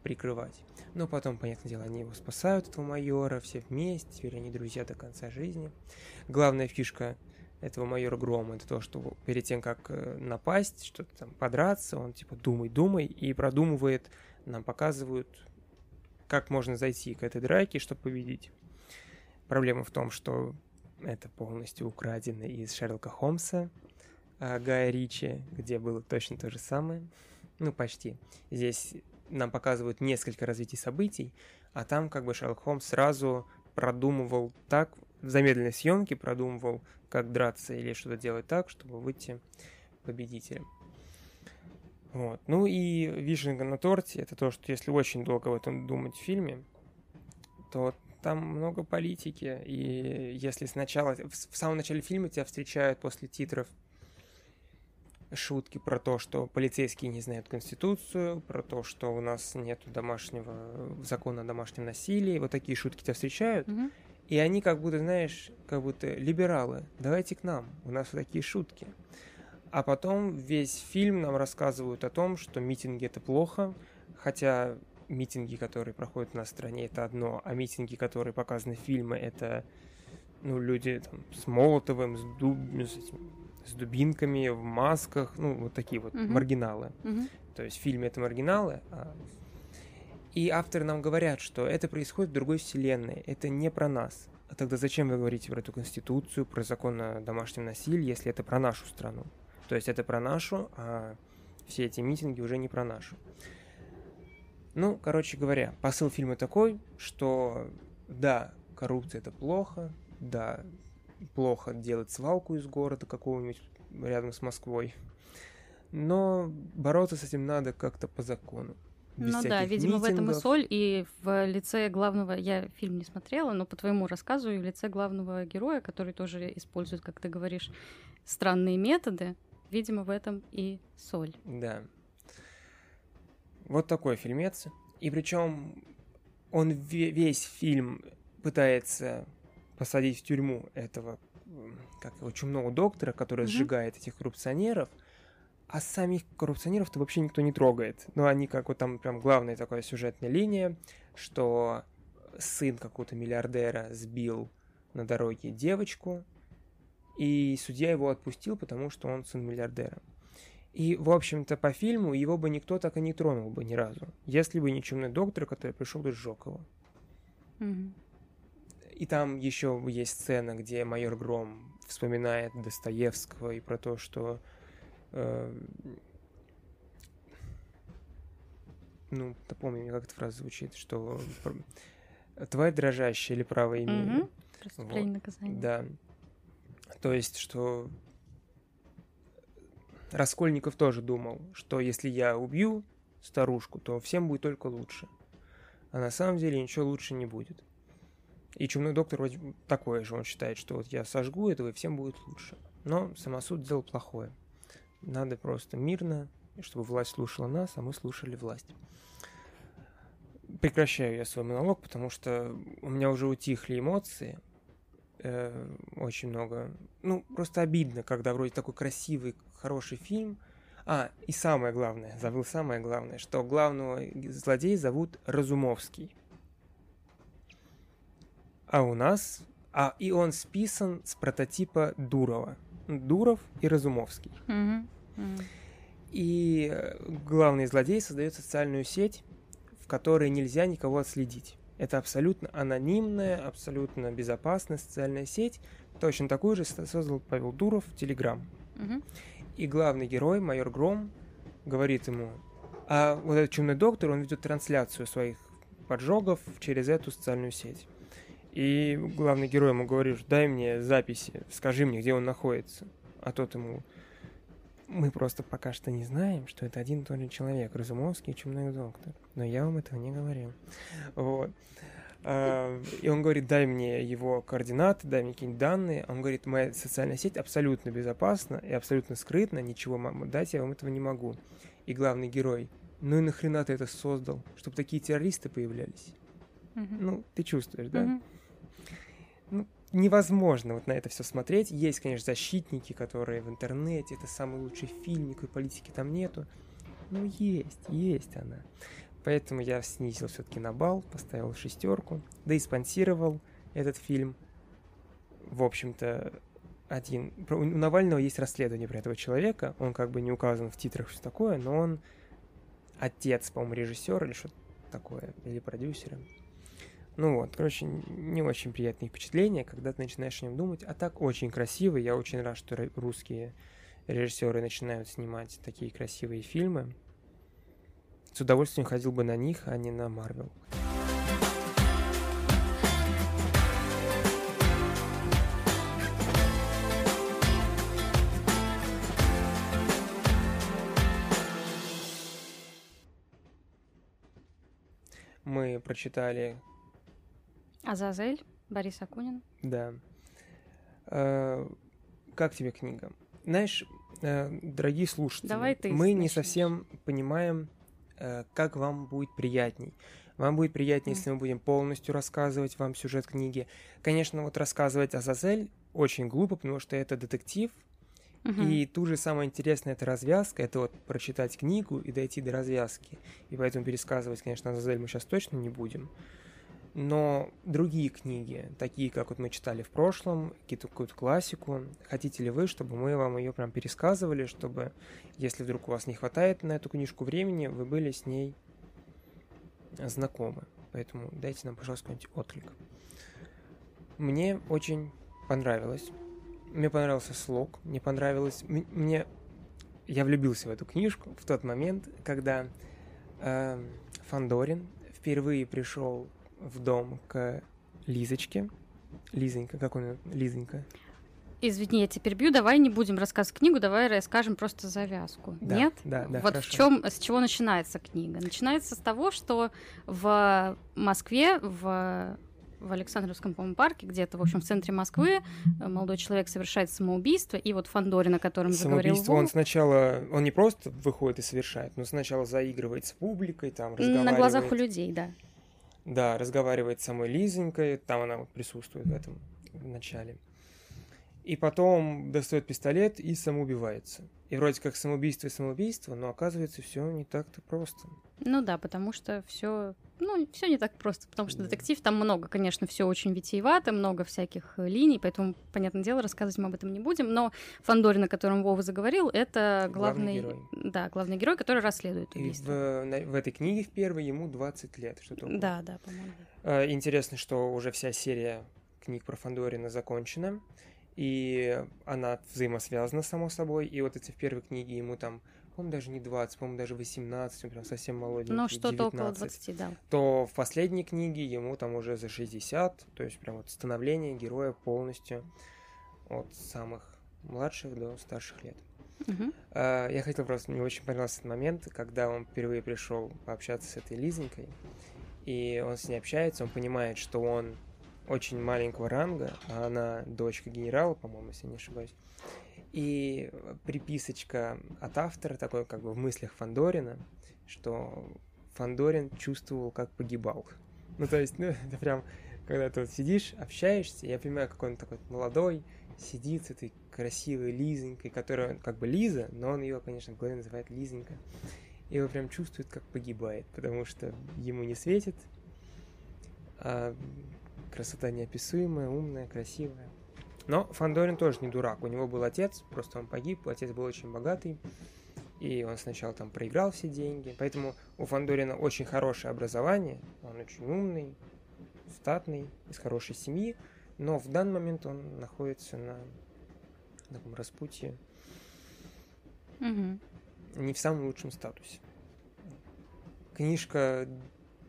прикрывать. Но потом, понятное дело, они его спасают, этого майора, все вместе, теперь они друзья до конца жизни. Главная фишка этого майора Грома это то, что перед тем, как э, напасть, что-то там подраться, он типа думай, думай, и продумывает, нам показывают, как можно зайти к этой драке, чтобы победить. Проблема в том, что это полностью украдено из Шерлока Холмса э, Гая Ричи, где было точно то же самое. Ну, почти. Здесь нам показывают несколько развитий событий, а там как бы Шерлок Холмс сразу продумывал так, в замедленной съемке продумывал, как драться или что-то делать так, чтобы выйти победителем. Вот. Ну и вишенка на торте это то, что если очень долго в этом думать в фильме, то там много политики, и если сначала, в самом начале фильма тебя встречают после титров шутки про то, что полицейские не знают Конституцию, про то, что у нас нет домашнего закона о домашнем насилии. Вот такие шутки тебя встречают. Mm-hmm. И они как будто, знаешь, как будто либералы. Давайте к нам, у нас вот такие шутки. А потом весь фильм нам рассказывают о том, что митинги это плохо, хотя митинги, которые проходят на стране, это одно, а митинги, которые показаны в фильме, это ну, люди там, с Молотовым, с, дуб... с этим с дубинками, в масках, ну, вот такие вот mm-hmm. маргиналы. Mm-hmm. То есть в фильме это маргиналы, а... и авторы нам говорят, что это происходит в другой вселенной, это не про нас. А тогда зачем вы говорите про эту конституцию, про закон о домашнем насилии, если это про нашу страну? То есть это про нашу, а все эти митинги уже не про нашу. Ну, короче говоря, посыл фильма такой, что да, коррупция это плохо, да, плохо делать свалку из города какого-нибудь рядом с Москвой. Но бороться с этим надо как-то по закону. Без ну да, видимо, митингов. в этом и соль. И в лице главного, я фильм не смотрела, но по твоему рассказу, и в лице главного героя, который тоже использует, как ты говоришь, странные методы, видимо, в этом и соль. Да. Вот такой фильмец. И причем он весь фильм пытается посадить в тюрьму этого как его, чумного доктора, который Мгм. сжигает этих коррупционеров, а самих коррупционеров-то вообще никто не трогает. Ну, они как вот там прям главная такая сюжетная линия, что сын какого-то миллиардера сбил на дороге девочку, и судья его отпустил, потому что он сын миллиардера. И, в общем-то, по фильму его бы никто так и не тронул бы ни разу, если бы не чумной доктор, который пришел и сжег его. Мгм. И там еще есть сцена, где майор Гром вспоминает Достоевского и про то, что э, ну, напомню, как эта фраза звучит, что тварь дрожащая или право имею. Мгм. Преступление Вот. наказание. Да. То есть, что Раскольников тоже думал, что если я убью старушку, то всем будет только лучше. А на самом деле ничего лучше не будет. И чумной доктор вроде такое же, он считает, что вот я сожгу этого, и всем будет лучше. Но самосуд сделал плохое. Надо просто мирно, чтобы власть слушала нас, а мы слушали власть. Прекращаю я свой монолог, потому что у меня уже утихли эмоции. Э, очень много. Ну, просто обидно, когда вроде такой красивый, хороший фильм. А, и самое главное, забыл самое главное, что главного злодея зовут Разумовский. А у нас... А, и он списан с прототипа Дурова. Дуров и Разумовский. Мгм. Мгм. И э, главный злодей создает социальную сеть, в которой нельзя никого отследить. Это абсолютно анонимная, абсолютно безопасная социальная сеть. Точно такую же со- создал Павел Дуров в Телеграм. И главный герой, майор Гром, говорит ему, а вот этот чумной доктор, он ведет трансляцию своих поджогов через эту социальную сеть. И главный герой ему говорит, дай мне записи, скажи мне, где он находится. А тот ему, мы просто пока что не знаем, что это один и тот же человек, Разумовский и чумной доктор. Но я вам этого не говорил. Вот. А, И он говорит, дай мне его координаты, дай мне какие-нибудь данные. Он говорит, моя социальная сеть абсолютно безопасна и абсолютно скрытна, ничего дать я вам этого не могу. И главный герой, ну и нахрена ты это создал, чтобы такие террористы появлялись? Ну, ты чувствуешь, да? Мгм. Невозможно вот на это все смотреть. Есть, конечно, защитники, которые в интернете, это самый лучший фильм, никакой политики там нету. Ну, есть, есть она. Поэтому я снизил все-таки на бал, поставил шестерку, да и спонсировал этот фильм. В общем-то, один... У Навального есть расследование про этого человека, он как бы не указан в титрах, что такое, но он отец, по-моему, режиссера или что-то такое, или продюсера. Ну вот, короче, не очень приятные впечатления, когда ты начинаешь о нем думать. А так очень красиво. Я очень рад, что русские режиссеры начинают снимать такие красивые фильмы. С удовольствием ходил бы на них, а не на Марвел. Мы прочитали Азазель, Борис Акунин. Да. Э, Как тебе книга? Знаешь, э, дорогие слушатели, Давай ты мы не начнешь. совсем понимаем, э, как вам будет приятней. Вам будет приятнее, Мгм. если мы будем полностью рассказывать вам сюжет книги. Конечно, вот рассказывать о Зазель очень глупо, потому что это детектив, и тут же самое интересное это развязка, это вот прочитать книгу и дойти до развязки. И поэтому пересказывать, конечно, Азазель мы сейчас точно не будем. Но другие книги, такие, как вот мы читали в прошлом, какие-то какую-то классику, хотите ли вы, чтобы мы вам ее прям пересказывали, чтобы, если вдруг у вас не хватает на эту книжку времени, вы были с ней знакомы. Поэтому дайте нам, пожалуйста, какой-нибудь отклик. Мне очень понравилось. Мне понравился слог, мне понравилось... Мне... Я влюбился в эту книжку в тот момент, когда э, Фандорин впервые пришел в дом к Лизочке. Лизонька, как он Лизонька. Извини, я теперь бью. Давай не будем рассказывать книгу, давай расскажем просто завязку. Да, Нет? Да, да, вот хорошо. в чем, с чего начинается книга? Начинается с того, что в Москве, в, в Александровском, по-моему, парке, где-то, в общем, в центре Москвы, э, молодой человек совершает самоубийство, и вот Фандорин, о котором заговорил Самоубийство он сначала, он не просто выходит и совершает, но сначала заигрывает с публикой, там разговаривает. на глазах у людей, да. Да, разговаривает с самой Лизонькой, там она вот присутствует в этом в начале. И потом достает пистолет и самоубивается. И вроде как самоубийство и самоубийство, но оказывается все не так-то просто. Ну да, потому что все, ну все не так просто, потому что да. детектив там много, конечно, все очень витиевато, много всяких э, линий, поэтому понятное дело рассказывать мы об этом не будем. Но Фандорин, о котором Вова заговорил, это главный, главный герой. да, главный герой, который расследует убийство. И в, в этой книге в первой ему 20 лет, что-то. Да, да, по-моему. Э, интересно, что уже вся серия книг про Фандорина закончена и она взаимосвязана, само собой, и вот эти в первой книге ему там, по-моему, даже не 20, по-моему, даже 18, он прям совсем молоденький, Ну, что-то около 20, да. То в последней книге ему там уже за 60, то есть прям вот становление героя полностью от самых младших до старших лет. Uh, я хотел просто, мне очень понравился этот момент, когда он впервые пришел пообщаться с этой Лизонькой, и он с ней общается, он понимает, что он очень маленького ранга, а она дочка генерала, по-моему, если не ошибаюсь. И приписочка от автора, такой как бы в мыслях Фандорина, что Фандорин чувствовал, как погибал. Ну, то есть, *laughs* ну, это прям, когда ты вот сидишь, общаешься, я понимаю, какой он такой молодой, сидит с этой красивой Лизонькой, которая как бы Лиза, но он ее, конечно, в голове называет Лизонька. И его прям чувствует, как погибает, потому что ему не светит, а красота неописуемая, умная, красивая. Но Фандорин тоже не дурак. У него был отец, просто он погиб, отец был очень богатый, и он сначала там проиграл все деньги. Поэтому у Фандорина очень хорошее образование, он очень умный, статный, из хорошей семьи, но в данный момент он находится на таком распутье, угу. не в самом лучшем статусе. Книжка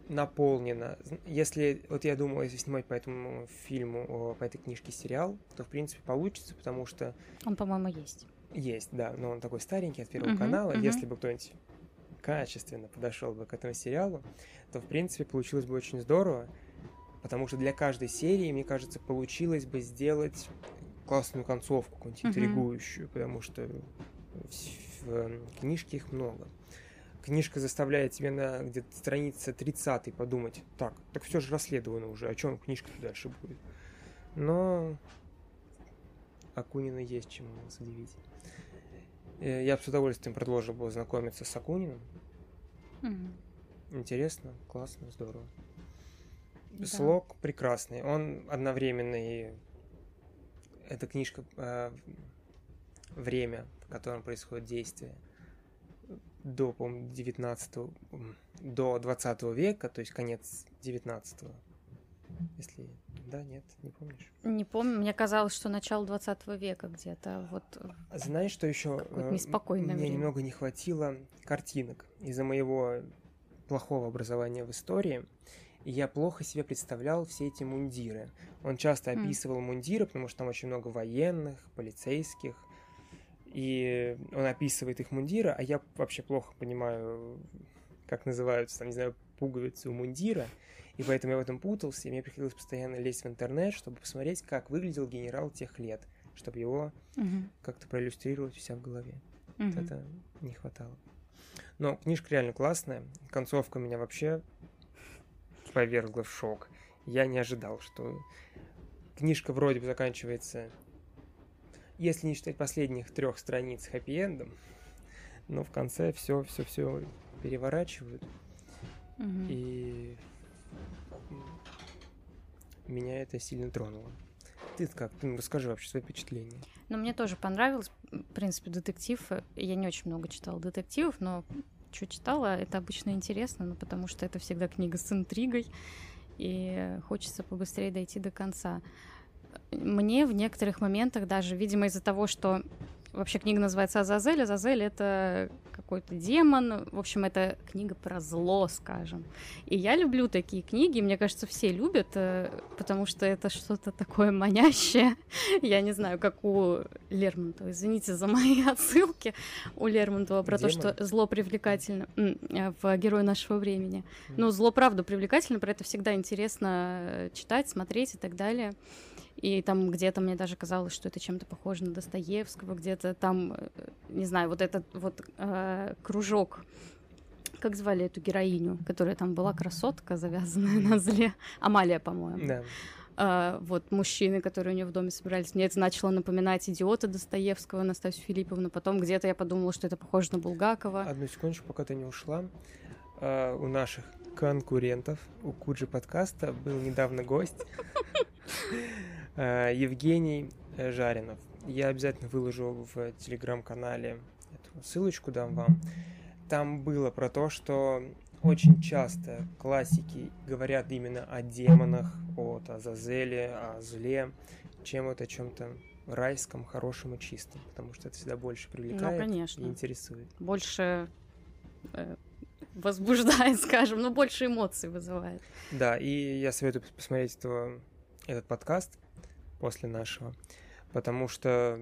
наполнена. Если, вот я думал, если снимать по этому фильму, по этой книжке сериал, то, в принципе, получится, потому что... Он, по-моему, есть. Есть, да, но он такой старенький от Первого uh-huh, канала. Uh-huh. Если бы кто-нибудь качественно подошел бы к этому сериалу, то, в принципе, получилось бы очень здорово, потому что для каждой серии, мне кажется, получилось бы сделать классную концовку, какую-нибудь uh-huh. интригующую, потому что в книжке их много книжка заставляет тебя на где-то странице 30 подумать, так, так все же расследовано уже, о чем книжка дальше будет. Но Акунина есть чем нас удивить. Э, я бы с удовольствием продолжил бы знакомиться с Акуниным. Интересно, классно, здорово. Да. Слог прекрасный. Он одновременно и... Эта книжка э, время, в котором происходит действие до, по-моему, 19 до 20 века, то есть конец 19 если да, нет, не помнишь? Не помню, мне казалось, что начало 20 века где-то. Вот Знаешь, что еще? Э, неспокойное Мне время. немного не хватило картинок из-за моего плохого образования в истории. И я плохо себе представлял все эти мундиры. Он часто описывал mm. мундиры, потому что там очень много военных, полицейских, и он описывает их мундира, а я вообще плохо понимаю, как называются, там, не знаю, пуговицы у мундира, и поэтому я в этом путался, и мне приходилось постоянно лезть в интернет, чтобы посмотреть, как выглядел генерал тех лет, чтобы его угу. как-то проиллюстрировать у себя в голове. Угу. Вот это не хватало. Но книжка реально классная, концовка меня вообще повергла в шок. Я не ожидал, что книжка вроде бы заканчивается если не считать последних трех страниц хэппи-эндом, но в конце все, все, все переворачивают. Угу. И меня это сильно тронуло. Ты как? Ты расскажи вообще свои впечатления. Ну, мне тоже понравилось, в принципе, детектив. Я не очень много читала детективов, но что читала, это обычно интересно, ну, потому что это всегда книга с интригой, и хочется побыстрее дойти до конца мне в некоторых моментах даже, видимо, из-за того, что вообще книга называется Азазель, Азазель — это какой-то демон, в общем, это книга про зло, скажем. И я люблю такие книги, мне кажется, все любят, э, потому что это что-то такое манящее. *laughs* Я не знаю, как у Лермонтова, извините за мои *laughs* отсылки, у Лермонтова про демон. то, что зло привлекательно э, в «Герой нашего времени». Ну, зло, правда, привлекательно, про это всегда интересно э, читать, смотреть и так далее. И там где-то мне даже казалось, что это чем-то похоже на Достоевского, где-то там, э, не знаю, вот этот вот э, кружок как звали эту героиню, которая там была красотка, завязанная на зле? Амалия, по-моему. Да. а, вот мужчины, которые у нее в доме собирались. Мне это начало напоминать идиота Достоевского, Настасью Филипповну. Потом где-то я подумала, что это похоже на Булгакова. Одну секундочку, пока ты не ушла. А, у наших конкурентов, у Куджи подкаста был недавно гость *laughs* Евгений э, Жаринов. Я обязательно выложу в телеграм-канале эту ссылочку, дам вам. Там было про то, что очень часто классики говорят именно о демонах, о Азазеле, о зле, чем вот о чем-то райском, хорошем и чистом, потому что это всегда больше привлекает ну, конечно. и интересует. Больше э, возбуждает, *laughs* скажем, но больше эмоций вызывает. Да, и я советую посмотреть этого, этот подкаст после нашего, потому что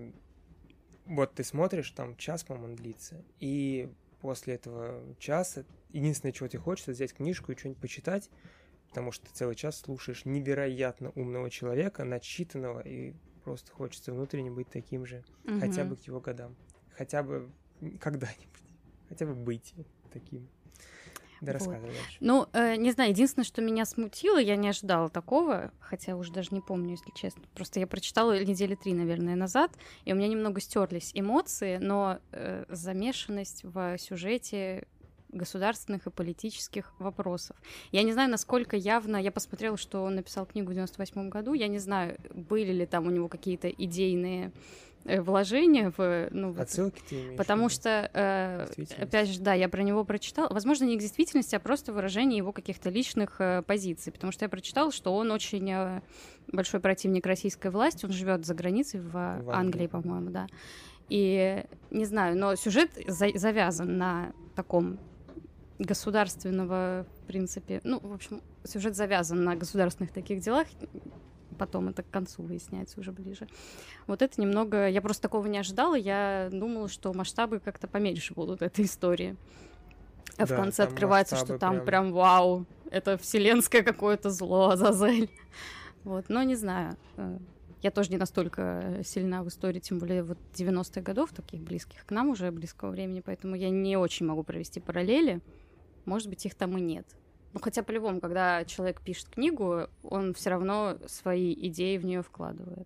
вот ты смотришь, там час, по-моему, длится, и после этого часа единственное, чего тебе хочется, взять книжку и что-нибудь почитать, потому что ты целый час слушаешь невероятно умного человека, начитанного, и просто хочется внутренне быть таким же, угу. хотя бы к его годам, хотя бы когда-нибудь, хотя бы быть таким. Да, вот. рассказывай дальше. Ну, э, не знаю, единственное, что меня смутило, я не ожидала такого, хотя уже даже не помню, если честно. Просто я прочитала недели три, наверное, назад, и у меня немного стерлись эмоции, но э, замешанность в сюжете государственных и политических вопросов. Я не знаю, насколько явно... Я посмотрела, что он написал книгу в 98 году. Я не знаю, были ли там у него какие-то идейные вложения в... Ну, Отсылки ты имеешь Потому что, э, опять же, да, я про него прочитала. Возможно, не к действительности, а просто выражение его каких-то личных э, позиций. Потому что я прочитала, что он очень э, большой противник российской власти. Он живет за границей в, в Англии, Англии по-моему, да. И не знаю, но сюжет за завязан на таком государственного, в принципе, ну, в общем, сюжет завязан на государственных таких делах потом это к концу выясняется уже ближе. Вот это немного... Я просто такого не ожидала, я думала, что масштабы как-то поменьше будут этой истории. А да, в конце открывается, что там прям... прям вау, это вселенское какое-то зло, Азазель. Вот, но не знаю. Э, я тоже не настолько сильна в истории, тем более вот 90-х годов, таких близких к нам уже, близкого времени, поэтому я не очень могу провести параллели. Может быть, их там и нет. Ну, хотя по-любому, когда человек пишет книгу, он все равно свои идеи в нее вкладывает.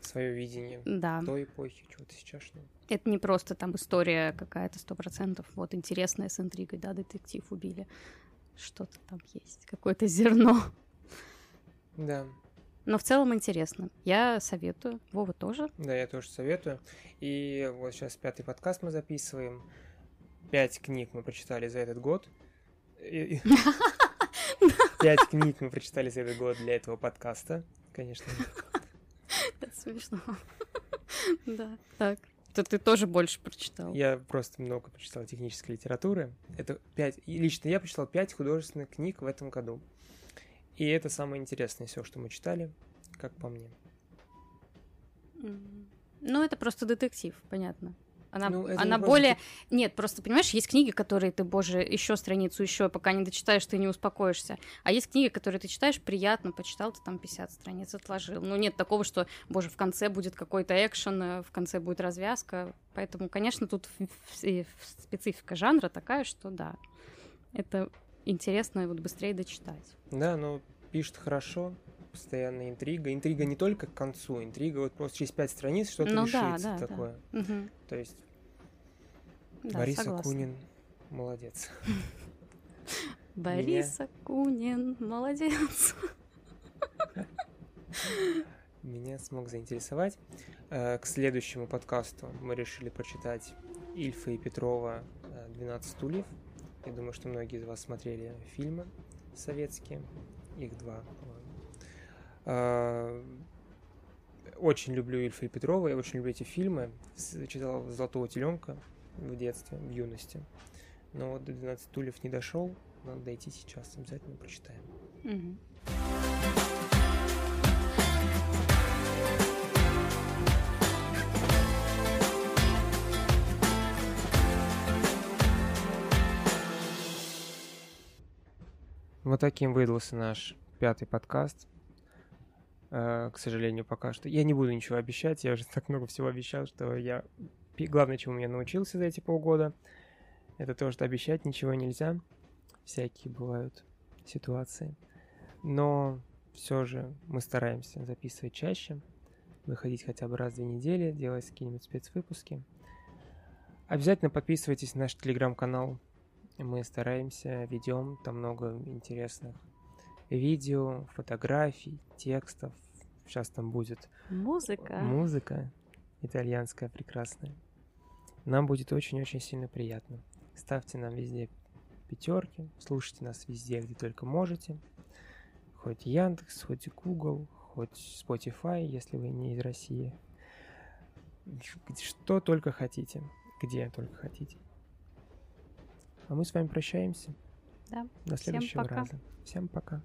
Свое видение да. той эпохи, чего-то сейчасшнего. Это не просто там история какая-то сто процентов, вот интересная с интригой, да, детектив убили. Что-то там есть, какое-то зерно. Да. Но в целом интересно. Я советую. Вова тоже. Да, я тоже советую. И вот сейчас пятый подкаст мы записываем. Пять книг мы прочитали за этот год. *laughs* Пять книг мы прочитали за этот год для этого подкаста, конечно. Это смешно. Да, так. То ты тоже больше прочитал. Я просто много прочитал технической литературы. Это пять... лично я прочитал пять художественных книг в этом году. И это самое интересное все, что мы читали, как по мне. Ну, это просто детектив, понятно. Она, ну, она более... Просто... Нет, просто, понимаешь, есть книги, которые ты, боже, еще страницу, еще, пока не дочитаешь, ты не успокоишься. А есть книги, которые ты читаешь, приятно, почитал, ты там 50 страниц отложил. Ну, нет такого, что, боже, в конце будет какой-то экшен, э, в конце будет развязка. Поэтому, конечно, тут специфика жанра такая, что да, это интересно вот быстрее дочитать. Да, но пишет хорошо, постоянная интрига. Интрига не только к концу, интрига вот просто через пять страниц что-то ну, решится да, да, такое. Да. Угу. То есть да, Борис согласна. Акунин молодец. *laughs* Борис Акунин молодец. Меня смог заинтересовать. Э, к следующему подкасту мы решили прочитать Ильфа и Петрова «12 стульев». Я думаю, что многие из вас смотрели фильмы советские. Их два, очень люблю Ильфа и Петрова, я очень люблю эти фильмы. Читал «Золотого теленка» в детстве, в юности. Но вот до 12 стульев не дошел. Надо дойти сейчас, обязательно прочитаем. Угу. Вот таким выдался наш пятый подкаст. Э, к сожалению, пока что. Я не буду ничего обещать, я уже *laughs* так много всего обещал, что я... Главное, чему я научился за эти полгода, это то, что обещать ничего нельзя. Всякие бывают ситуации. Но все же мы стараемся записывать чаще, выходить хотя бы раз в две недели, делать какие-нибудь спецвыпуски. Обязательно подписывайтесь на наш телеграм-канал. Мы стараемся, ведем там много интересных видео, фотографий, текстов. Сейчас там будет музыка. Музыка итальянская прекрасная. Нам будет очень-очень сильно приятно. Ставьте нам везде пятерки, слушайте нас везде, где только можете. Хоть Яндекс, хоть Google, хоть Spotify, если вы не из России. Что только хотите, где только хотите. А мы с вами прощаемся. Да. До следующего Всем пока. раза. Всем пока.